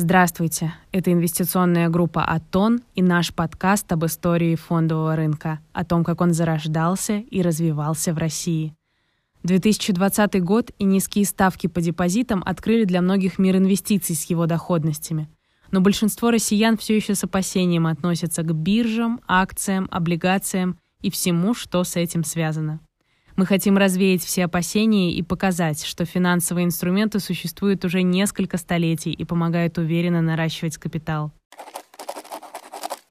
Здравствуйте, это инвестиционная группа «Атон» и наш подкаст об истории фондового рынка, о том, как он зарождался и развивался в России. 2020 год и низкие ставки по депозитам открыли для многих мир инвестиций с его доходностями. Но большинство россиян все еще с опасением относятся к биржам, акциям, облигациям и всему, что с этим связано. Мы хотим развеять все опасения и показать, что финансовые инструменты существуют уже несколько столетий и помогают уверенно наращивать капитал.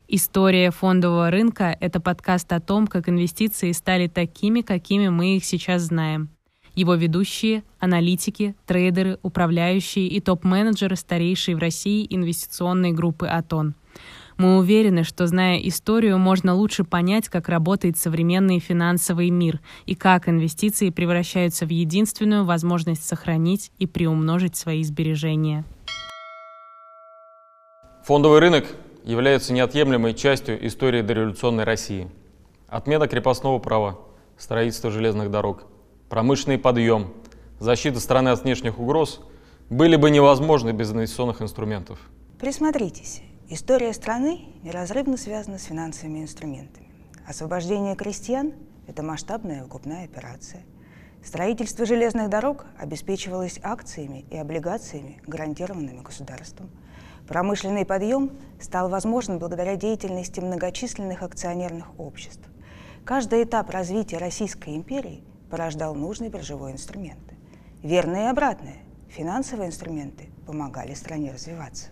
История фондового рынка — это подкаст о том, как инвестиции стали такими, какими мы их сейчас знаем. Его ведущие — аналитики, трейдеры, управляющие и топ-менеджеры старейшей в России инвестиционной группы «Атон». Мы уверены, что, зная историю, можно лучше понять, как работает современный финансовый мир и как инвестиции превращаются в единственную возможность сохранить и приумножить свои сбережения. Фондовый рынок является неотъемлемой частью истории дореволюционной России. Отмена крепостного права, строительство железных дорог, промышленный подъем, защита страны от внешних угроз были бы невозможны без инвестиционных инструментов. Присмотритесь. История страны неразрывно связана с финансовыми инструментами. Освобождение крестьян – это масштабная выкупная операция. Строительство железных дорог обеспечивалось акциями и облигациями, гарантированными государством. Промышленный подъем стал возможен благодаря деятельности многочисленных акционерных обществ. Каждый этап развития Российской империи порождал нужные биржевые инструменты. Верное и обратное – финансовые инструменты помогали стране развиваться.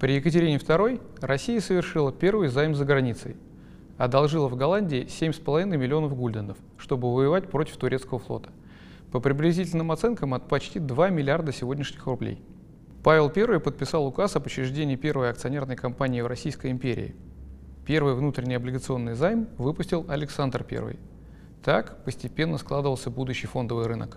При Екатерине II Россия совершила первый займ за границей. Одолжила в Голландии 7,5 миллионов гульденов, чтобы воевать против турецкого флота. По приблизительным оценкам от почти 2 миллиарда сегодняшних рублей. Павел I подписал указ об учреждении первой акционерной компании в Российской империи. Первый внутренний облигационный займ выпустил Александр I. Так постепенно складывался будущий фондовый рынок.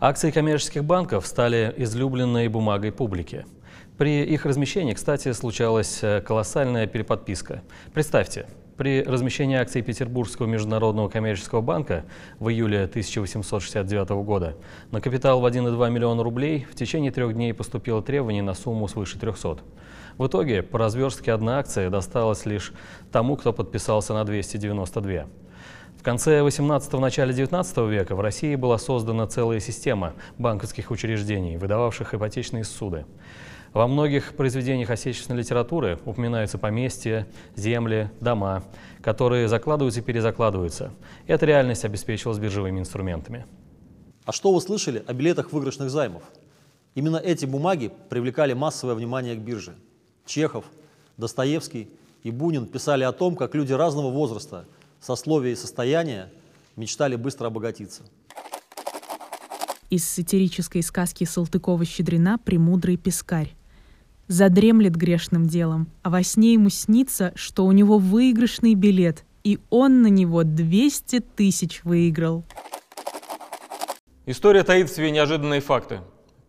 Акции коммерческих банков стали излюбленной бумагой публики – при их размещении, кстати, случалась э, колоссальная переподписка. Представьте, при размещении акций Петербургского международного коммерческого банка в июле 1869 года на капитал в 1,2 миллиона рублей в течение трех дней поступило требование на сумму свыше 300. В итоге по разверстке одна акция досталась лишь тому, кто подписался на 292. В конце 18-го, начале 19 века в России была создана целая система банковских учреждений, выдававших ипотечные суды. Во многих произведениях отечественной литературы упоминаются поместья, земли, дома, которые закладываются и перезакладываются. Эта реальность обеспечивалась биржевыми инструментами. А что вы слышали о билетах выигрышных займов? Именно эти бумаги привлекали массовое внимание к бирже. Чехов, Достоевский и Бунин писали о том, как люди разного возраста, сословия и состояния мечтали быстро обогатиться. Из сатирической сказки Салтыкова-Щедрина «Премудрый пескарь». Задремлет грешным делом, а во сне ему снится, что у него выигрышный билет, и он на него 200 тысяч выиграл. История таит в себе неожиданные факты.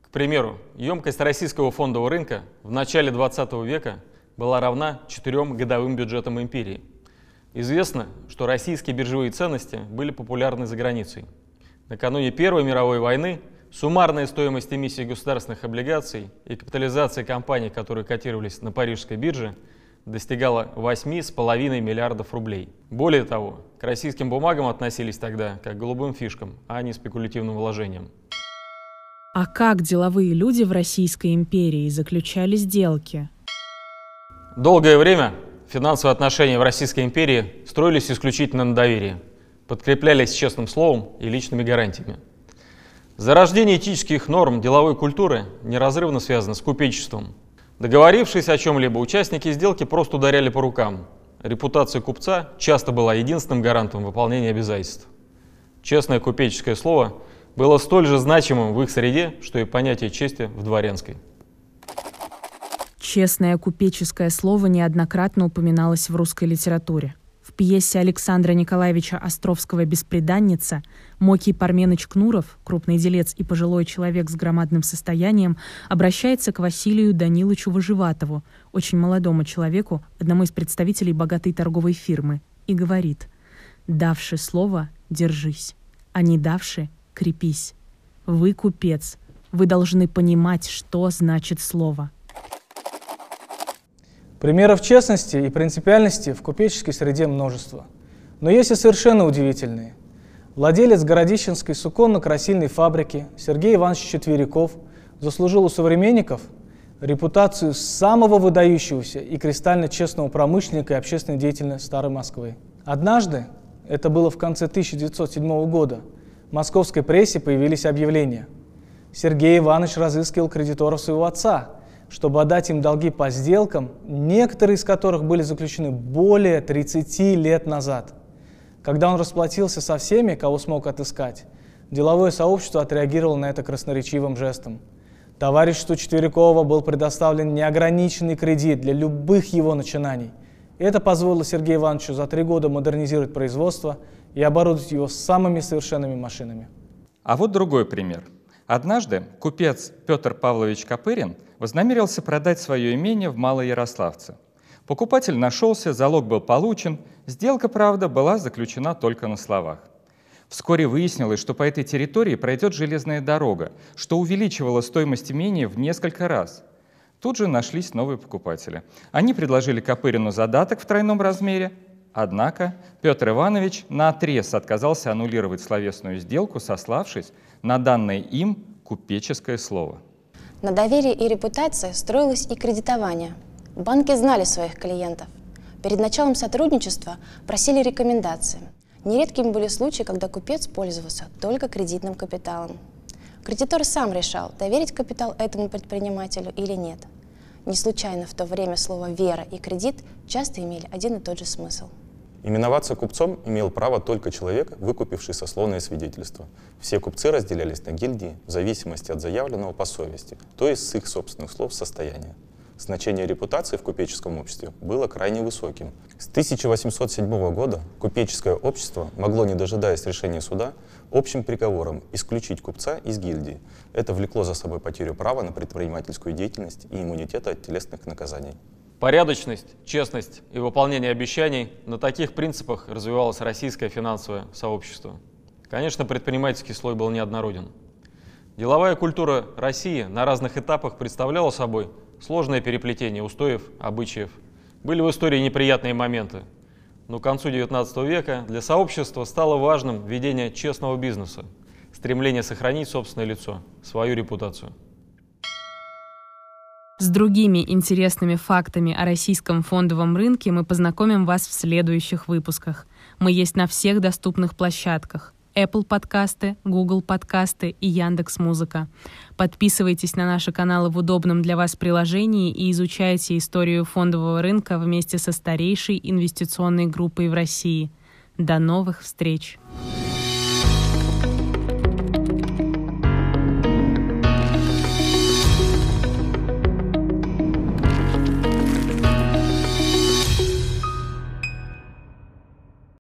К примеру, емкость российского фондового рынка в начале 20 века была равна четырем годовым бюджетам империи. Известно, что российские биржевые ценности были популярны за границей. Накануне Первой мировой войны Суммарная стоимость эмиссии государственных облигаций и капитализация компаний, которые котировались на парижской бирже, достигала 8,5 миллиардов рублей. Более того, к российским бумагам относились тогда как к голубым фишкам, а не спекулятивным вложениям. А как деловые люди в Российской империи заключали сделки? Долгое время финансовые отношения в Российской империи строились исключительно на доверии, подкреплялись честным словом и личными гарантиями. Зарождение этических норм деловой культуры неразрывно связано с купечеством. Договорившись о чем-либо, участники сделки просто ударяли по рукам. Репутация купца часто была единственным гарантом выполнения обязательств. Честное купеческое слово было столь же значимым в их среде, что и понятие чести в дворянской. Честное купеческое слово неоднократно упоминалось в русской литературе – пьесе Александра Николаевича Островского «Беспреданница» Мокий Парменыч Кнуров, крупный делец и пожилой человек с громадным состоянием, обращается к Василию Даниловичу Выживатову, очень молодому человеку, одному из представителей богатой торговой фирмы, и говорит «Давши слово, держись, а не давши, крепись. Вы купец, вы должны понимать, что значит слово». Примеров честности и принципиальности в купеческой среде множество. Но есть и совершенно удивительные. Владелец Городищенской суконно-красильной фабрики Сергей Иванович Четверяков заслужил у современников репутацию самого выдающегося и кристально честного промышленника и общественного деятеля Старой Москвы. Однажды, это было в конце 1907 года, в московской прессе появились объявления. Сергей Иванович разыскивал кредиторов своего отца, чтобы отдать им долги по сделкам, некоторые из которых были заключены более 30 лет назад. Когда он расплатился со всеми, кого смог отыскать, деловое сообщество отреагировало на это красноречивым жестом. Товариществу Четверякова был предоставлен неограниченный кредит для любых его начинаний. Это позволило Сергею Ивановичу за три года модернизировать производство и оборудовать его самыми совершенными машинами. А вот другой пример. Однажды купец Петр Павлович Копырин вознамерился продать свое имение в Малоярославце. Покупатель нашелся, залог был получен, сделка, правда, была заключена только на словах. Вскоре выяснилось, что по этой территории пройдет железная дорога, что увеличивало стоимость имения в несколько раз. Тут же нашлись новые покупатели. Они предложили Копырину задаток в тройном размере, однако Петр Иванович на отрез отказался аннулировать словесную сделку, сославшись на данное им купеческое слово. На доверии и репутации строилось и кредитование. Банки знали своих клиентов. Перед началом сотрудничества просили рекомендации. Нередкими были случаи, когда купец пользовался только кредитным капиталом. Кредитор сам решал, доверить капитал этому предпринимателю или нет. Не случайно в то время слово «вера» и «кредит» часто имели один и тот же смысл. Именоваться купцом имел право только человек, выкупивший сословное свидетельство. Все купцы разделялись на гильдии в зависимости от заявленного по совести, то есть с их собственных слов состояния. Значение репутации в купеческом обществе было крайне высоким. С 1807 года купеческое общество могло, не дожидаясь решения суда, общим приговором исключить купца из гильдии. Это влекло за собой потерю права на предпринимательскую деятельность и иммунитета от телесных наказаний. Порядочность, честность и выполнение обещаний – на таких принципах развивалось российское финансовое сообщество. Конечно, предпринимательский слой был неоднороден. Деловая культура России на разных этапах представляла собой сложное переплетение устоев, обычаев. Были в истории неприятные моменты, но к концу XIX века для сообщества стало важным ведение честного бизнеса, стремление сохранить собственное лицо, свою репутацию. С другими интересными фактами о российском фондовом рынке мы познакомим вас в следующих выпусках. Мы есть на всех доступных площадках. Apple подкасты, Google подкасты и Яндекс Музыка. Подписывайтесь на наши каналы в удобном для вас приложении и изучайте историю фондового рынка вместе со старейшей инвестиционной группой в России. До новых встреч!